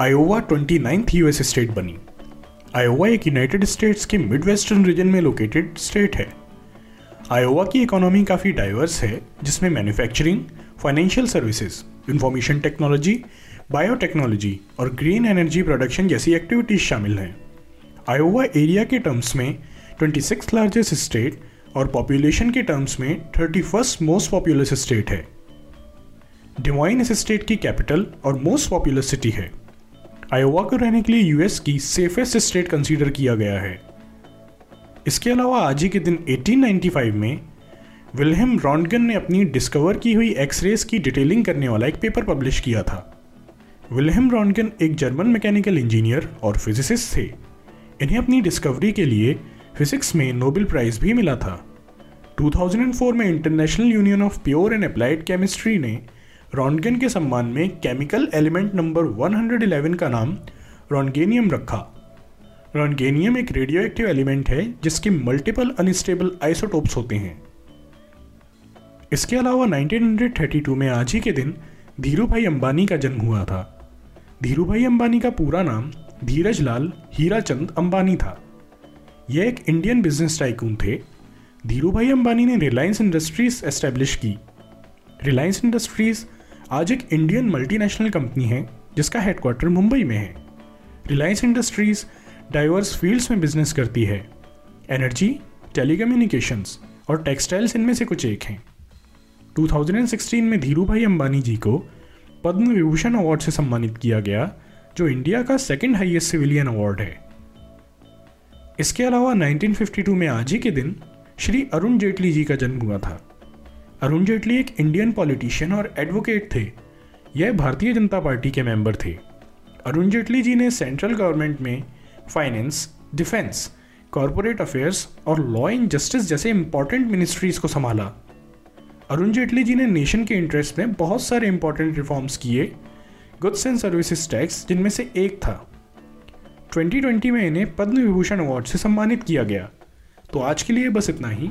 Iowa 29th US state बनी। Iowa एक United States के मिड वेस्टर्न रीजन में लोकेटेड स्टेट है। आयोवा की इकोनॉमी काफ़ी डाइवर्स है, जिसमें manufacturing financial services information technology biotechnology और ग्रीन एनर्जी प्रोडक्शन जैसी एक्टिविटीज़ शामिल हैं। आयोवा एरिया के टर्म्स में 26 लार्जेस्ट स्टेट और पॉपुलेशन के टर्म्स में 31st मोस्ट पॉपुलस स्टेट है। डिवाइन इस स्टेट की कैपिटल और मोस्ट पॉपुलस सिटी है। आयोवा को रहने के लिए यूएस की सेफेस्ट स्टेट कंसीडर किया गया है। इसके अलावा आज ही के दिन 1895 में विल्हेम रॉन्टगन ने अपनी डिस्कवर की हुई एक्सरेज की डिटेलिंग करने वाला एक पेपर पब्लिश किया था। विल्हेम रॉन्टगन एक जर्मन मैकेनिकल इंजीनियर और फिजिसिस्ट थे। इन्हें अपनी डिस्कवरी के लिए फिजिक्स में नोबेल प्राइज भी मिला था। 2004 में International Union of Pure and Applied Chemistry ने रॉन्टगन के सम्मान में केमिकल एलिमेंट नंबर 111 का नाम रॉन्गेनियम रखा। रॉन्गेनियम एक रेडियो एक्टिव एलिमेंट है, जिसके मल्टीपल अनस्टेबल आइसोटोप्स होते हैं। इसके अलावा 1932 में आज ही के दिन धीरू भाई अंबानी का जन्म हुआ था। धीरू भाई अंबानी का पूरा नाम धीरज लाल हीराचंद अंबानी था। यह एक इंडियन बिज़नेस टाइकून थे। धीरू भाई अंबानी ने रिलायंस इंडस्ट्रीज़ एस्टेब्लिश की। रिलायंस इंडस्ट्रीज़ आज एक इंडियन मल्टीनेशनल कंपनी है, जिसका हेडक्वार्टर मुंबई में है। रिलायंस इंडस्ट्रीज़ डाइवर्स फील्ड्स में बिज़नेस करती है। एनर्जी टेलीकम्युनिकेशंस और टेक्सटाइल्स इनमें से कुछ एक हैं। 2016 में धीरू भाई अंबानी जी को पद्म विभूषण अवार्ड से सम्मानित किया गया, जो इंडिया का सेकेंड हाईएस्ट सिविलियन अवार्ड है। इसके अलावा 1952 में आज ही के दिन श्री अरुण जेटली जी का जन्म हुआ था। अरुण जेटली एक इंडियन पॉलिटिशियन और एडवोकेट थे। यह भारतीय जनता पार्टी के मेंबर थे। अरुण जेटली जी ने सेंट्रल गवर्नमेंट में फाइनेंस डिफेंस कॉरपोरेट अफेयर्स और लॉ एंड जस्टिस जैसे इंपॉर्टेंट मिनिस्ट्रीज को संभाला। अरुण जेटली जी ने नेशन के इंटरेस्ट में बहुत सारे इंपॉर्टेंट रिफॉर्म्स किए। गुड्स एंड सर्विसेज़ टैक्स जिनमें से एक था। 2020 में इन्हें पद्म विभूषण अवार्ड से सम्मानित किया गया। तो आज के लिए बस इतना ही।